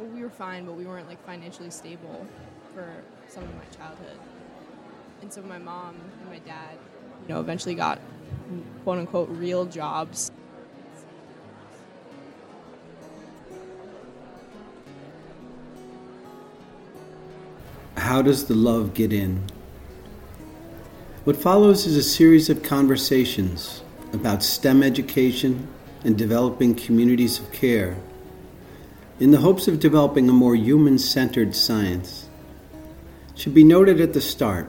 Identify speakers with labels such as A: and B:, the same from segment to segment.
A: well, we were fine, but we weren't like financially stable for some of my childhood. And so my mom and my dad, you know, eventually got quote unquote real jobs.
B: How does the love get in? What follows is a series of conversations about STEM education and developing communities of care in the hopes of developing a more human centered science. It should be noted at the start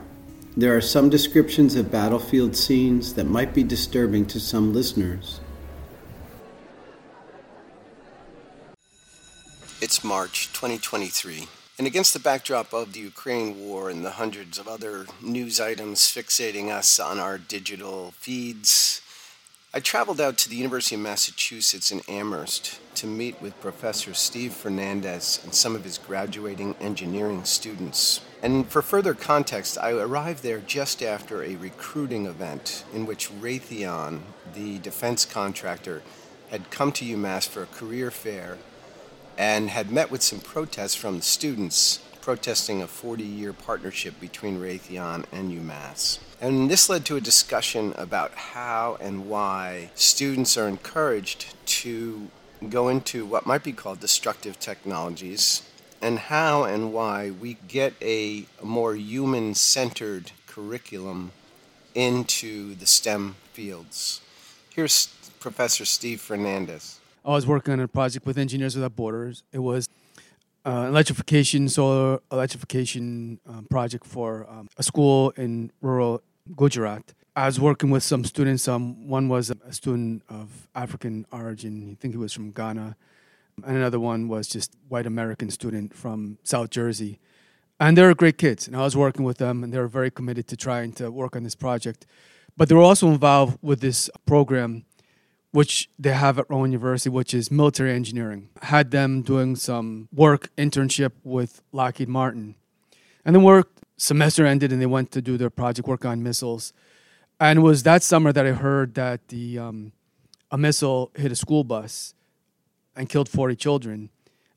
B: there are some descriptions of battlefield scenes that might be disturbing to some listeners.
C: It's March 2023, and against the backdrop of the Ukraine war and the hundreds of other news items fixating us on our digital feeds, I traveled out to the University of Massachusetts in Amherst to meet with Professor Steve Fernandez and some of his graduating engineering students. And for further context, I arrived there just after a recruiting event in which Raytheon, the defense contractor, had come to UMass for a career fair and had met with some protests from the students protesting a 40 year partnership between Raytheon and UMass. And this led to a discussion about how and why students are encouraged to go into what might be called destructive technologies, and how and why we get a more human centered curriculum into the STEM fields. Here's Professor Steve Fernandez.
D: I was working on a project with Engineers Without Borders. It was uh, electrification, solar electrification um, project for um, a school in rural Gujarat. I was working with some students. Um, one was a student of African origin. I think he was from Ghana. And another one was just white American student from South Jersey. And they were great kids. And I was working with them, and they were very committed to trying to work on this project. But they were also involved with this program, which they have at Rowan University, which is military engineering. Had them doing some work internship with Lockheed Martin. And the work semester ended and they went to do their project work on missiles. And it was that summer that I heard that the um, a missile hit a school bus and killed 40 children.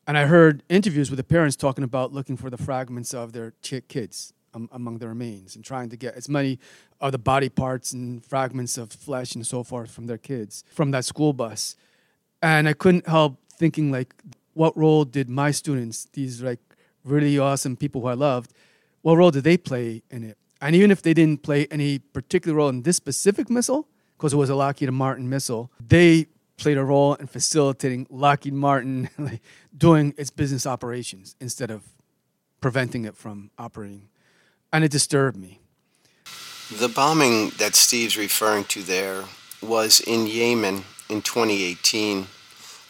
D: And I heard interviews with the parents talking about looking for the fragments of their kids um, among the remains and trying to get as many of the body parts and fragments of flesh and so forth from their kids from that school bus. And I couldn't help thinking like, what role did my students, these like really awesome people who I loved, what role did they play in it? And even if they didn't play any particular role in this specific missile, because it was a Lockheed Martin missile, they played a role in facilitating Lockheed Martin doing its business operations instead of preventing it from operating. And it disturbed me.
C: The bombing that Steve's referring to there was in Yemen in 2018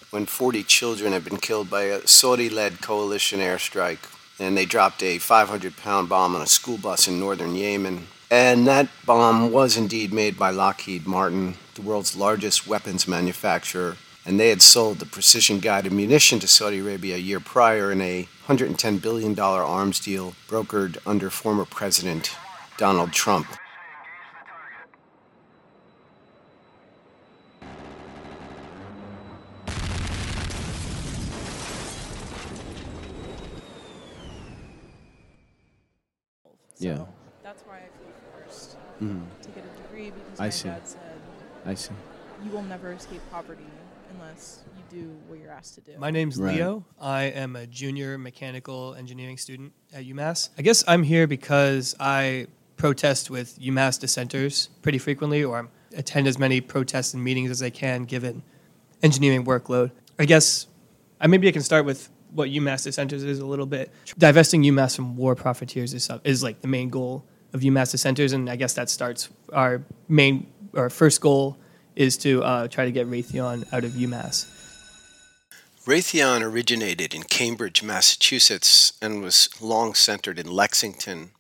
C: when 40 children had been killed by a Saudi led coalition airstrike and they dropped a 500 pound bomb on a school bus in northern Yemen. And that bomb was indeed made by Lockheed Martin, the world's largest weapons manufacturer. And they had sold the precision guided munition to Saudi Arabia a year prior in a $110 billion arms deal brokered under former President Donald Trump.
E: So yeah.
A: That's why I flew first
E: mm-hmm.
A: to get a degree because
E: I
A: my
E: see.
A: dad said
E: I see.
A: You will never escape poverty unless you do what you're asked to do.
F: My name's
E: Right.
F: Leo. I am a junior mechanical engineering student at UMass. I guess I'm here because I protest with UMass dissenters pretty frequently, or I'm- attend as many protests and meetings as I can given engineering workload. I guess I maybe I can start with what UMass dissenters is a little bit. Divesting UMass from war profiteers is, is like the main goal of UMass dissenters, and I guess that starts our main our first goal is to uh, try to get Raytheon out of UMass.
C: Raytheon originated in Cambridge, Massachusetts, and was long centered in Lexington.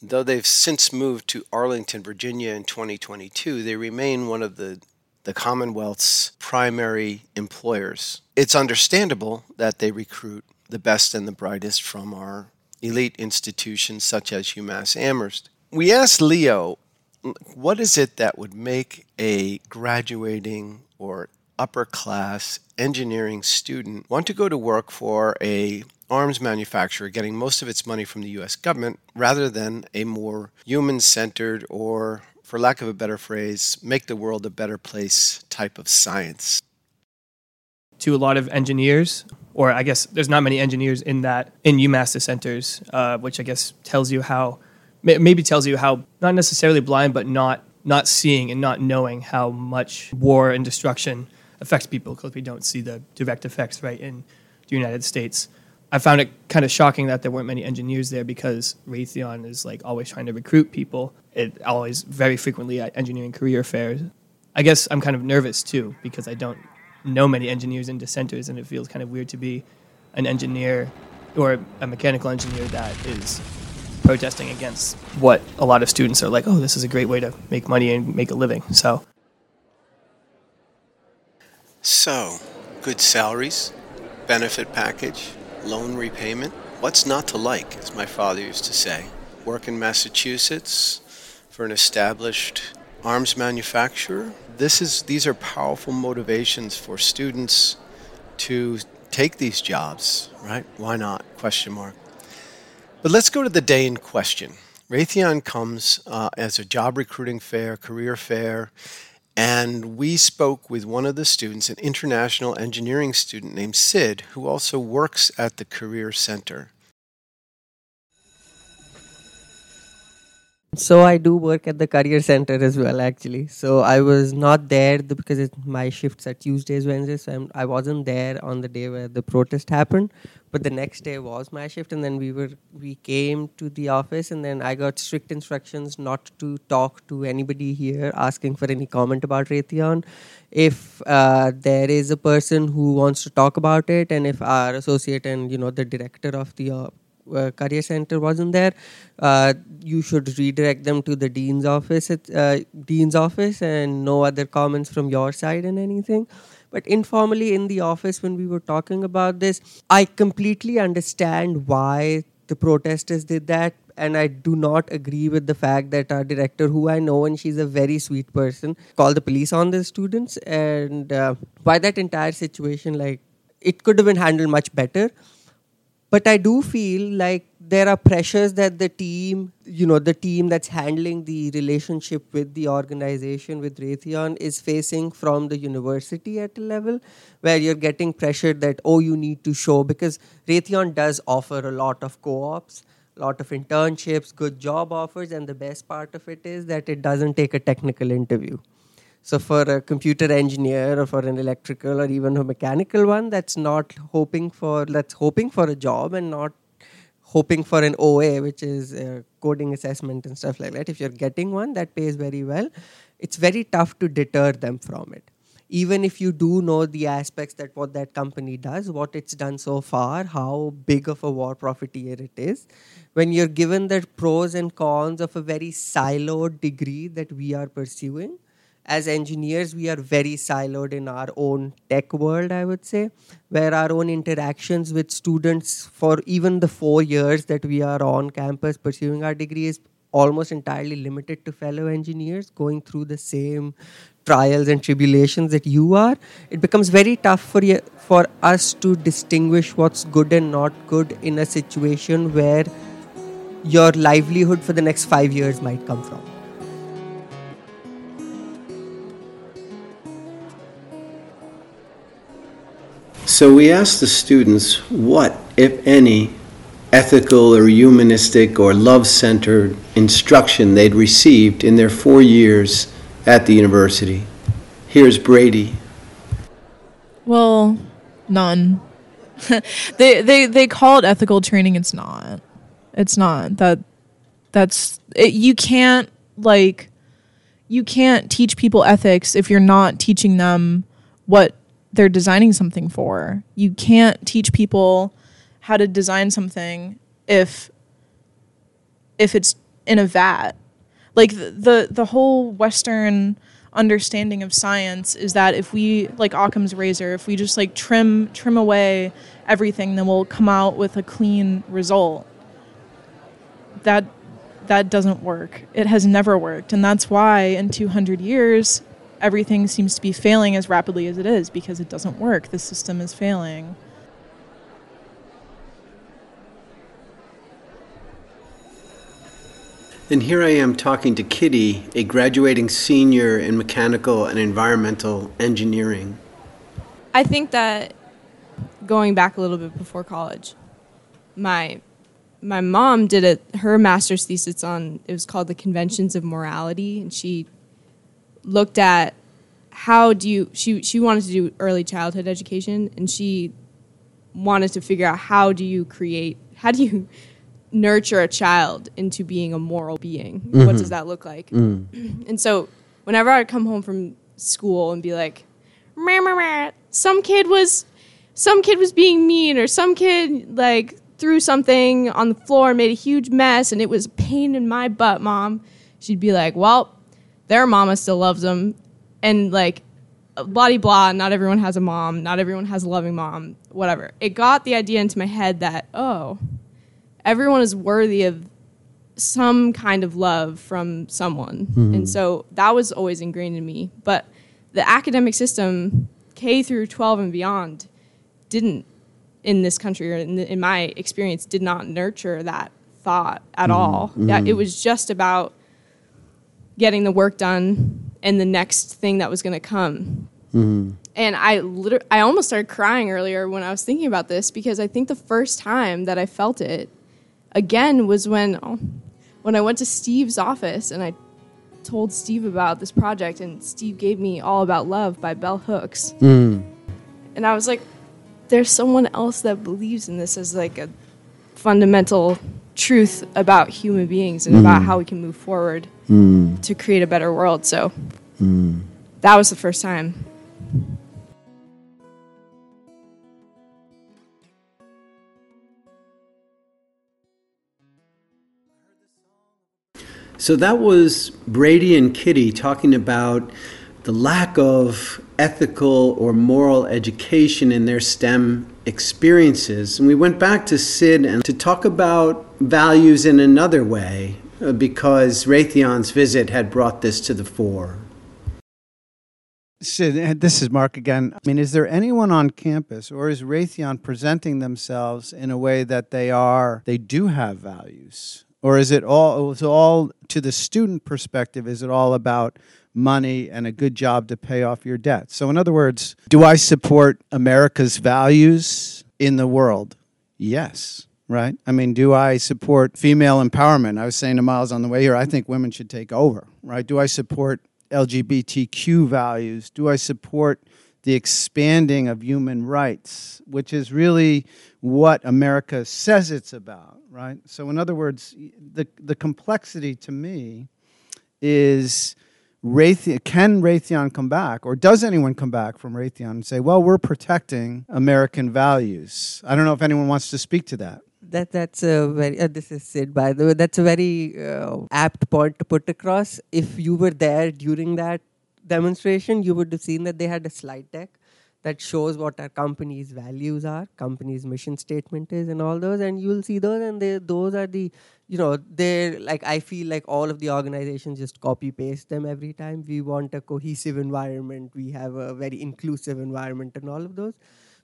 C: Though they've since moved to Arlington, Virginia in 2022, they remain one of the, the Commonwealth's primary employers. It's understandable that they recruit the best and the brightest from our elite institutions such as UMass Amherst. We asked Leo, what is it that would make a graduating or upper class engineering student want to go to work for a arms manufacturer getting most of its money from the US government rather than a more human centered or for lack of a better phrase, make the world a better place type of science.
F: To a lot of engineers, or I guess there's not many engineers in that in UMass dissenters, uh, which I guess tells you how maybe tells you how not necessarily blind, but not not seeing and not knowing how much war and destruction affects people because we don't see the direct effects right in the United States. I found it kind of shocking that there weren't many engineers there because Raytheon is like always trying to recruit people. It always very frequently at engineering career fairs. I guess I'm kind of nervous too because I don't know many engineers and dissenters, and it feels kind of weird to be an engineer or a mechanical engineer that is protesting against what a lot of students are like. Oh, this is a great way to make money and make a living. So,
C: so good salaries, benefit package loan repayment. What's not to like, as my father used to say? Work in Massachusetts for an established arms manufacturer. This is these are powerful motivations for students to take these jobs, right? Why not? Question mark. But let's go to the day in question. Raytheon comes uh, as a job recruiting fair, career fair, and we spoke with one of the students, an international engineering student named Sid, who also works at the Career Center.
G: So I do work at the career center as well, actually. So I was not there because it, my shifts are Tuesdays, Wednesdays. So I'm, I was not there on the day where the protest happened, but the next day was my shift, and then we were we came to the office, and then I got strict instructions not to talk to anybody here, asking for any comment about Raytheon. If uh, there is a person who wants to talk about it, and if our associate and you know the director of the uh, uh, career center wasn't there, uh, you should redirect them to the dean's office. Uh, dean's office, and no other comments from your side and anything. But informally in the office, when we were talking about this, I completely understand why the protesters did that. And I do not agree with the fact that our director, who I know and she's a very sweet person, called the police on the students. And uh, why that entire situation, like, it could have been handled much better but i do feel like there are pressures that the team you know the team that's handling the relationship with the organization with raytheon is facing from the university at a level where you're getting pressured that oh you need to show because raytheon does offer a lot of co-ops a lot of internships good job offers and the best part of it is that it doesn't take a technical interview so for a computer engineer or for an electrical or even a mechanical one, that's not hoping for that's hoping for a job and not hoping for an OA, which is coding assessment and stuff like that. If you're getting one that pays very well, it's very tough to deter them from it. Even if you do know the aspects that what that company does, what it's done so far, how big of a war profiteer it is, when you're given the pros and cons of a very siloed degree that we are pursuing, as engineers, we are very siloed in our own tech world, I would say, where our own interactions with students for even the four years that we are on campus pursuing our degree is almost entirely limited to fellow engineers going through the same trials and tribulations that you are. It becomes very tough for you, for us to distinguish what's good and not good in a situation where your livelihood for the next five years might come from.
B: So we asked the students what, if any, ethical or humanistic or love centered instruction they'd received in their four years at the university. Here's Brady.
H: Well, none. they, they, they call it ethical training. It's not. It's not. That that's it, you can't like you can't teach people ethics if you're not teaching them what they're designing something for. You can't teach people how to design something if if it's in a vat. Like the the, the whole western understanding of science is that if we like Occam's razor, if we just like trim trim away everything, then we'll come out with a clean result. That that doesn't work. It has never worked, and that's why in 200 years everything seems to be failing as rapidly as it is because it doesn't work. The system is failing.
B: And here I am talking to Kitty, a graduating senior in mechanical and environmental engineering.
A: I think that going back a little bit before college, my my mom did a her master's thesis on it was called the conventions of morality and she looked at how do you she she wanted to do early childhood education and she wanted to figure out how do you create how do you nurture a child into being a moral being? What does mm-hmm. that look like? Mm. And so whenever i'd come home from school and be like "Meh, meh, meh, some kid was some kid was being mean or some kid like threw something on the floor and made a huge mess and it was a pain in my butt mom. She'd be like well their mama still loves them. And like blah blah not everyone has a mom not everyone has a loving mom whatever. It got the idea into my head that oh everyone is worthy of some kind of love from someone. Mm-hmm. And so that was always ingrained in me. But the academic system k through 12 and beyond didn't in this country or in, in my experience did not nurture that thought at mm-hmm. all. Yeah, it mm-hmm. was just about getting the work done and the next thing that was going to come mm-hmm. and I literally, I almost started crying earlier when I was thinking about this because I think the first time that I felt it again was when oh, when I went to Steve's office and I told Steve about this project and Steve gave me All About Love by Bell Hooks. Mm-hmm. And I was like there's someone else that believes in this as like a fundamental truth about human beings and about mm. how we can move forward mm. to create a better world. So mm. that was the first time.
B: So that was Brady and Kitty talking about the lack of ethical or moral education in their STEM experiences. And we went back to Sid and to talk about values in another way uh, because Raytheon's visit had brought this to the fore.
I: Sid, this is Mark again. I mean, is there anyone on campus, or is Raytheon presenting themselves in a way that they are, they do have values? Or is it all, is all to the student perspective, is it all about money and a good job to pay off your debt? So, in other words, do I support America's values in the world? Yes. Right? I mean, do I support female empowerment? I was saying to Miles on the way here, I think women should take over, right? Do I support LGBTQ values? Do I support the expanding of human rights, which is really what America says it's about, right? So, in other words, the, the complexity to me is Raytheon, can Raytheon come back, or does anyone come back from Raytheon and say, well, we're protecting American values? I don't know if anyone wants to speak to that.
G: That that's a very. Uh, this is Sid, by the way. That's a very uh, apt point to put across. If you were there during that demonstration, you would have seen that they had a slide deck that shows what our company's values are, company's mission statement is, and all those. And you'll see those, and they, those are the, you know, they're like I feel like all of the organizations just copy paste them every time. We want a cohesive environment. We have a very inclusive environment, and all of those.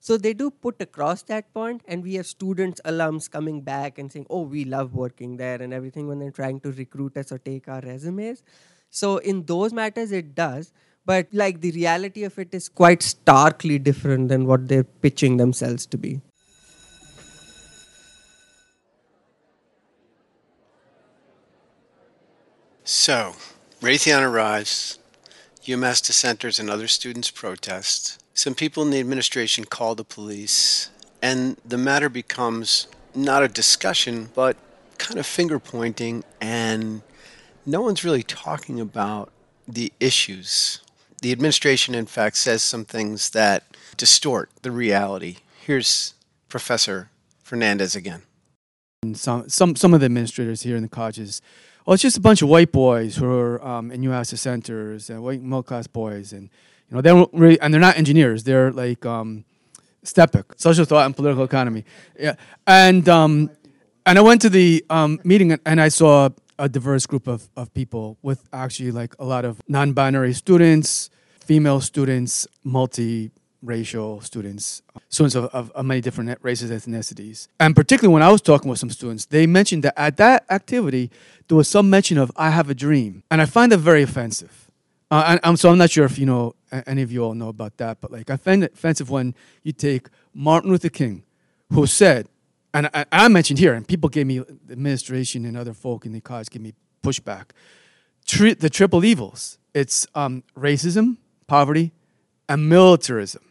G: So they do put across that point, and we have students, alums coming back and saying, "Oh, we love working there," and everything when they're trying to recruit us or take our resumes. So in those matters, it does. But like the reality of it is quite starkly different than what they're pitching themselves to be.
B: So, Raytheon arrives, UMass dissenters and other students protest. Some people in the administration call the police, and the matter becomes not a discussion, but kind of finger pointing, and no one's really talking about the issues. The administration, in fact, says some things that distort the reality. Here's Professor Fernandez again.
D: And some some some of the administrators here in the colleges, well, it's just a bunch of white boys who are um, in UMass centers and white middle class boys, and you know they don't really, and they're not engineers. They're like um, STPEC, social thought and political economy. Yeah, and um, and I went to the um, meeting and- and I saw a diverse group of, of people with actually like a lot of non-binary students, female students, multi-racial students, students of, of, of many different races, ethnicities. And particularly when I was talking with some students, they mentioned that at that activity, there was some mention of "I have a dream," and I find that very offensive. Uh, I'm so I'm not sure if you know any of you all know about that, but like offensive when you take Martin Luther King, who said, and I, I mentioned here, and people gave me administration and other folk in the college gave me pushback. Tri- the triple evils. It's um, racism, poverty, and militarism.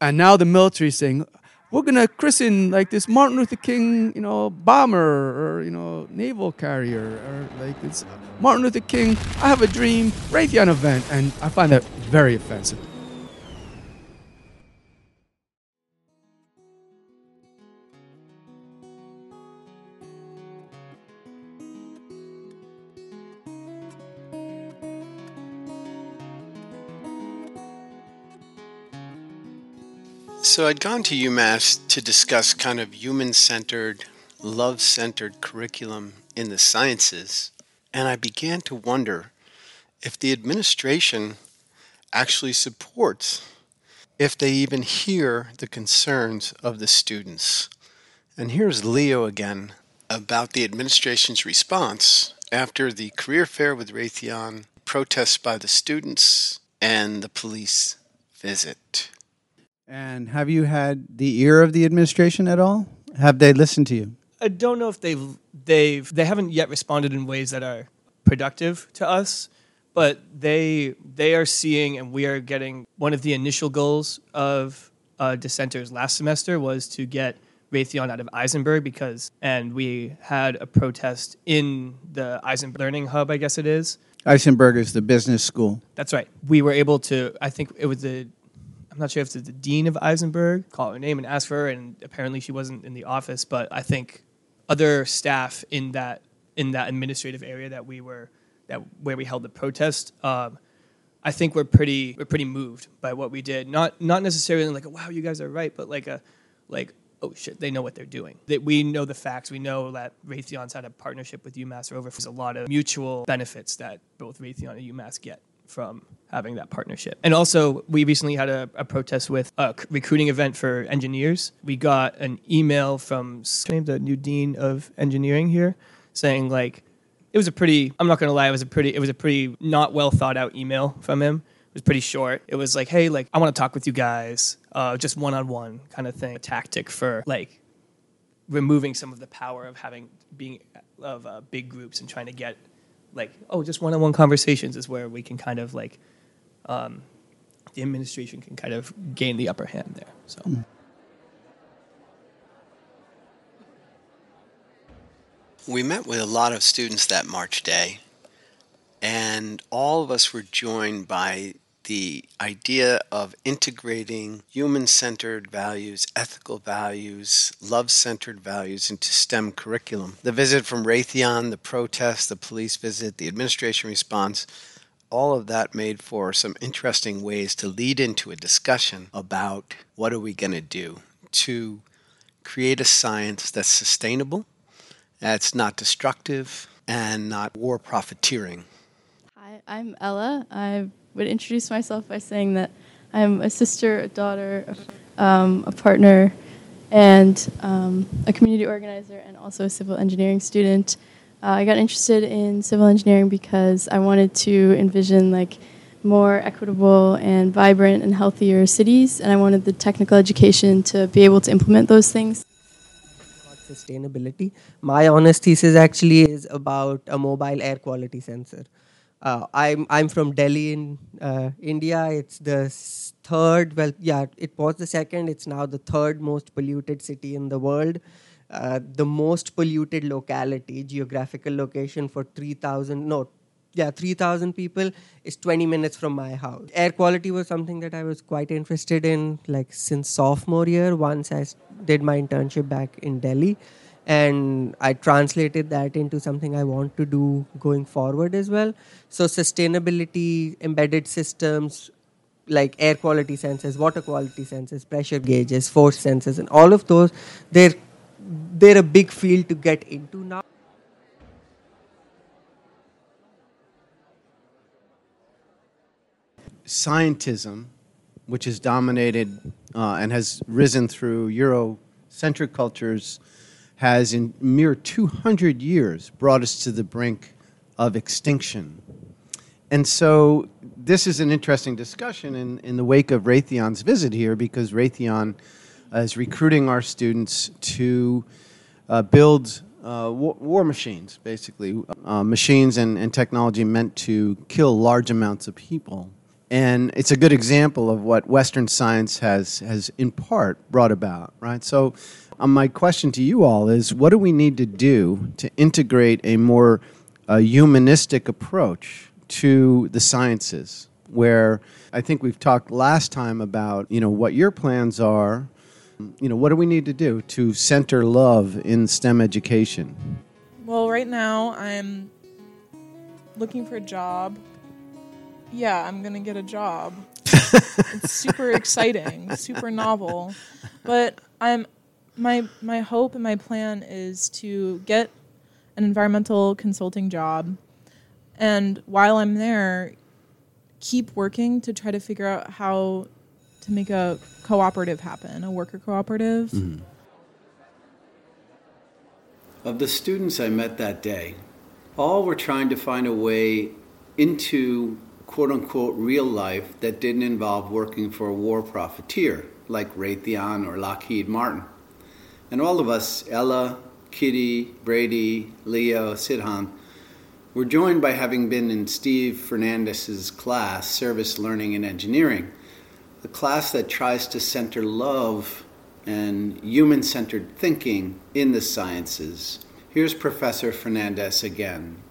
D: And now the military is saying, we're gonna christen like this Martin Luther King, you know, bomber or you know, naval carrier, or like it's Martin Luther King. I have a dream, Raytheon event, and I find that very offensive.
C: So I'd gone to UMass to discuss kind of human centered, love centered curriculum in the sciences, and I began to wonder if the administration actually supports, if they even hear the concerns of the students. And here's Leo again about the administration's response after the career fair with Raytheon, protests by the students, and the police visit.
I: And have you had the ear of the administration at all? Have they listened to you?
F: I don't know if they've they've they haven't yet responded in ways that are productive to us, but they they are seeing and we are getting one of the initial goals of uh, dissenters last semester was to get Raytheon out of Isenberg because and we had a protest in the Isenberg Learning Hub, I guess it is.
I: Isenberg is the business school.
F: That's right. We were able to. I think it was the. I'm not sure if it's the dean of Isenberg. Call her name and ask for her, and apparently she wasn't in the office. But I think other staff in that in that administrative area that we were that where we held the protest. Um, I think we're pretty we're pretty moved by what we did. Not not necessarily like wow you guys are right, but like a like oh shit they know what they're doing. That we know the facts. We know that Raytheon's had a partnership with UMass Rover. There's a lot of mutual benefits that both Raytheon and UMass get from having that partnership. And also, we recently had a, a protest with a recruiting event for engineers. We got an email from the new dean of engineering here, saying like it was a pretty. I'm not gonna lie, it was a pretty. It was a pretty not well thought out email from him. It was pretty short. It was like, hey, like I want to talk with you guys, uh, just one on one kind of thing. A tactic for like removing some of the power of having being of uh, big groups and trying to get like oh just one-on-one conversations is where we can kind of like um, the administration can kind of gain the upper hand there so
C: We met with a lot of students that March day, and all of us were joined by the idea of integrating human centered values, ethical values, love centered values into STEM curriculum. The visit from Raytheon, the protest, the police visit, the administration response, all of that made for some interesting ways to lead into a discussion about what are we going to do to create a science that's sustainable, that's not destructive, and not war profiteering.
J: Hi, I'm Ella. I would introduce myself by saying that I'm a sister, a daughter, um, a partner, and um, a community organizer, and also a civil engineering student. Uh, I got interested in civil engineering because I wanted to envision like more equitable and vibrant and healthier cities, and I wanted the technical education to be able to implement those things.
G: sustainability. My honest thesis actually is about a mobile air quality sensor. Uh, I'm I'm from Delhi in uh, India. It's the third. Well, yeah, it was the second. It's now the third most polluted city in the world. Uh, the most polluted locality, geographical location for 3,000, no, yeah, 3,000 people is 20 minutes from my house. Air quality was something that I was quite interested in, like since sophomore year, once I did my internship back in Delhi. And I translated that into something I want to do going forward as well. So, sustainability, embedded systems, like air quality sensors, water quality sensors, pressure gauges, force sensors, and all of those, they're they're a big field to get into now.
C: scientism, which has dominated uh, and has risen through Eurocentric cultures, has in mere 200 years brought us to the brink of extinction. And so this is an interesting discussion in, in the wake of Raytheon's visit here because Raytheon is recruiting our students to uh, build uh, war, machines, basically, uh, machines and, and technology meant to kill large amounts of people. And it's a good example of what Western science has, has in part brought about, right? So um, my question to you all is what do we need to do to integrate a more uh, humanistic approach to the sciences? Where I think we've talked last time about, you know, what your plans are. You know, what do we need to do to center love in STEM education?
H: Well, right now I'm looking for a job. Yeah, I'm going to get a job. it's super exciting, super novel. But I'm my my hope and my plan is to get an environmental consulting job and while I'm there keep working to try to figure out how to make a cooperative happen, a worker cooperative. Mm-hmm.
B: Of the students I met that day, all were trying to find a way into quote unquote real life that didn't involve working for a war profiteer like Raytheon or Lockheed Martin. And all of us, Ella, Kitty, Brady, Leo, Sidhan, were joined by having been in Steve Fernandez's class, Service Learning and Engineering, a class that tries to center love and human centered thinking in the sciences. Here's Professor Fernandez again.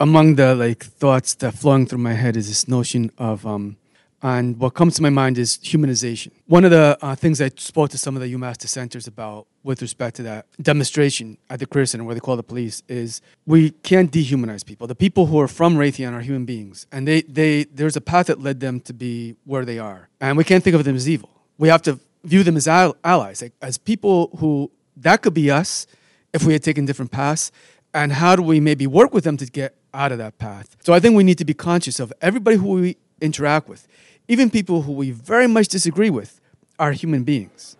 D: Among the like thoughts that flowing through my head is this notion of um, and what comes to my mind is humanization. One of the uh, things I spoke to some of the UMass dissenters about with respect to that demonstration at the Career Center where they call the police is we can't dehumanize people. The people who are from Raytheon are human beings, and they, they, there's a path that led them to be where they are. And we can't think of them as evil. We have to view them as allies, like, as people who, that could be us if we had taken different paths. And how do we maybe work with them to get out of that path? So I think we need to be conscious of everybody who we interact with even people who we very much disagree with are human beings.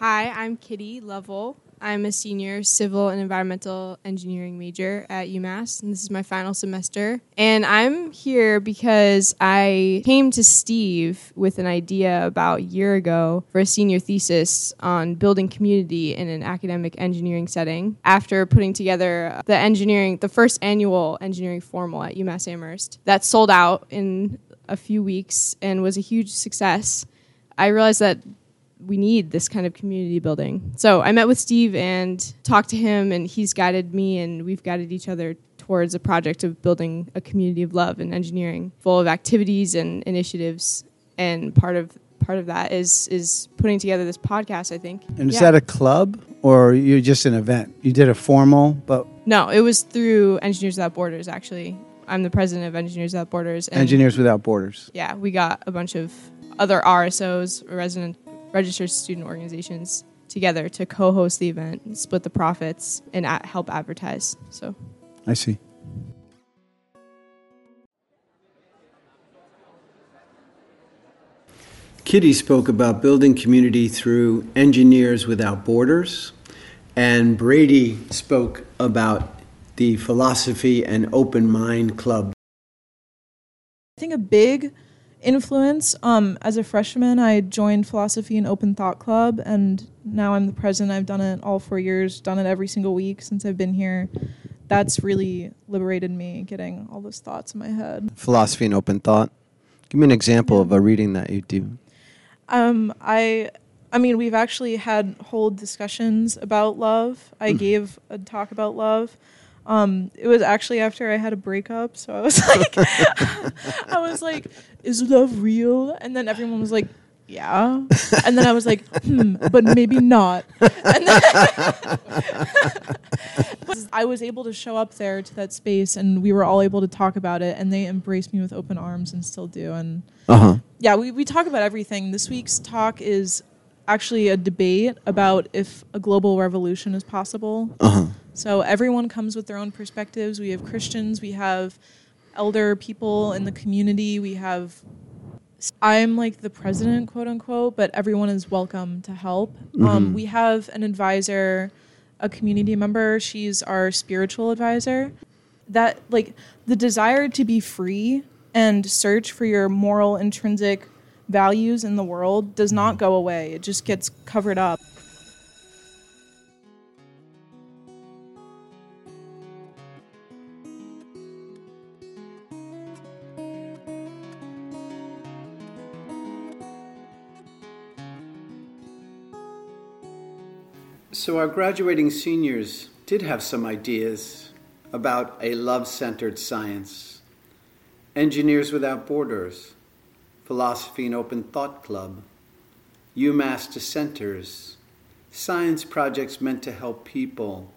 A: Hi, I'm Kitty Lovell. I'm a senior civil and environmental engineering major at UMass, and this is my final semester. And I'm here because I came to Steve with an idea about a year ago for a senior thesis on building community in an academic engineering setting after putting together the engineering, the first annual engineering formal at UMass Amherst. That sold out in a few weeks and was a huge success. I realized that we need this kind of community building. So I met with Steve and talked to him, and he's guided me, and we've guided each other towards a project of building a community of love and engineering, full of activities and initiatives. And part of part of that is is putting together this podcast. I think.
C: And is yeah. that a club or you just an event? You did a formal, but
A: no, it was through Engineers Without Borders. Actually, I'm the president of Engineers Without Borders.
C: Engineers Without Borders.
A: Yeah, we got a bunch of other RSOs, resident registered student organizations together to co-host the event, split the profits, and help advertise. So,
C: I see. Kitty spoke about building community through Engineers Without Borders, and Brady spoke about the Philosophy and Open Mind Club.
H: I think a big influence. Um, as a freshman, I joined Philosophy and Open Thought Club, and now I'm the president. I've done it all four years, done it every single week since I've been here. That's really liberated me, getting all those thoughts in my head.
C: Philosophy and Open Thought. Give me an example yeah. of a reading that you do.
H: Um, I, I mean, we've actually had whole discussions about love. I mm. gave a talk about love. Um, it was actually after I had a breakup, so I was like, I was like, "Is love real?" And then everyone was like, "Yeah," and then I was like, "Hmm, but maybe not." And then I was able to show up there to that space, and we were all able to talk about it, and they embraced me with open arms and still do. And uh-huh. yeah, we we talk about everything. This week's talk is actually a debate about if a global revolution is possible.
B: Uh-huh.
H: So everyone comes with their own perspectives. We have Christians, we have elder people in the community, we have I'm like the president, quote unquote, but everyone is welcome to help. Um,
K: Mhm.
H: we have an advisor, a community member. She's our spiritual advisor. That, like, the desire to be free and search for your moral, intrinsic values in the world does not go away, it just gets covered up.
B: So, our graduating seniors did have some ideas about a love centered science. Engineers Without Borders, Philosophy and Open Thought Club, UMass Dissenters, science projects meant to help people.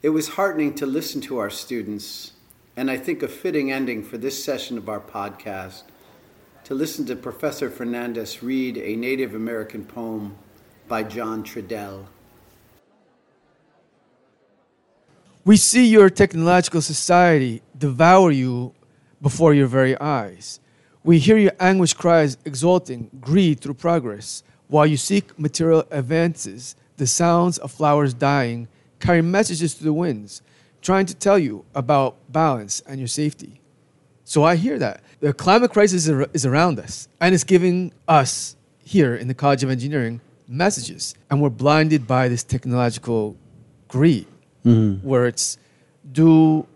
B: It was heartening to listen to our students, and I think a fitting ending for this session of our podcast to listen to Professor Fernandez read a Native American poem by John Trudell.
D: We see your technological society devour you before your very eyes. We hear your anguished cries exulting greed through progress, while you seek material advances. The sounds of flowers dying carry messages to the winds, trying to tell you about balance and your safety. So I hear that. The climate crisis is around us, and it's giving us here in the College of Engineering messages, and we're blinded by this technological greed
I: Mhm.
D: where it's do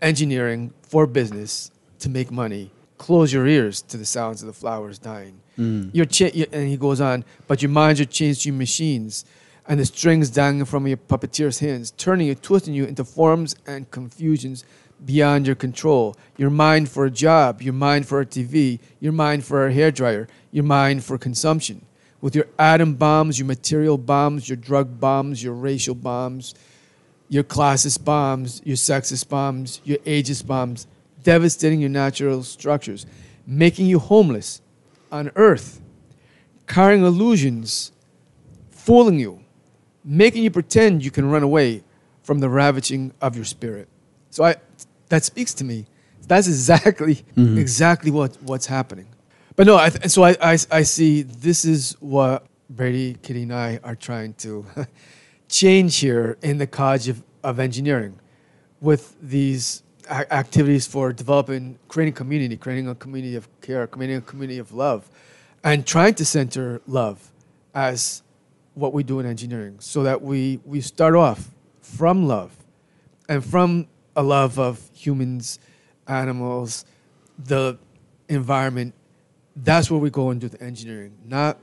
D: engineering for business to make money. Close your ears to the sounds of the flowers dying.
I: Mm.
D: Your cha- and he goes on, but your minds are changed to your machines, and the strings dangling from your puppeteer's hands, turning you, twisting you into forms and confusions beyond your control. Your mind for a job, your mind for a TV, your mind for a hairdryer, your mind for consumption. With your atom bombs, your material bombs, your drug bombs, your racial bombs, your classist bombs, your sexist bombs, your ageist bombs, devastating your natural structures, making you homeless on earth, carrying illusions, fooling you, making you pretend you can run away from the ravaging of your spirit. So I, that speaks to me. That's exactly
I: Mhm.
D: exactly what, what's happening. But no, I th- so I, I, I see this is what Brady, Kitty, and I are trying to change here in the College of, of Engineering with these activities for developing, creating community, creating a community of care, creating a community of love, and trying to center love as what we do in engineering so that we, we start off from love and from a love of humans, animals, the environment. That's where we go and do the engineering, not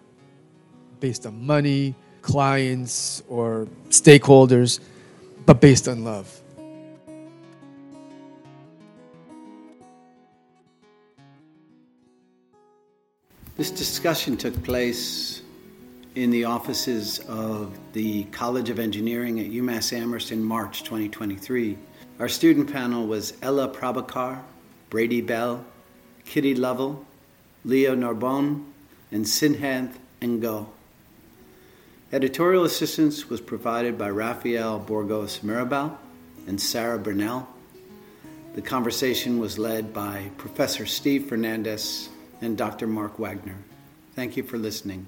D: based on money, clients, or stakeholders, but based on love.
B: This discussion took place in the offices of the College of Engineering at UMass Amherst in March 2023. Our student panel was Ella Prabhakar, Brady Bell, Kitty Lovell, Leo Narbonne, and Sinhanth Ngo. Editorial assistance was provided by Rafael Borgos Mirabal and Sarah Burnell. The conversation was led by Professor Steve Fernandez and Dr. Mark Wagner. Thank you for listening.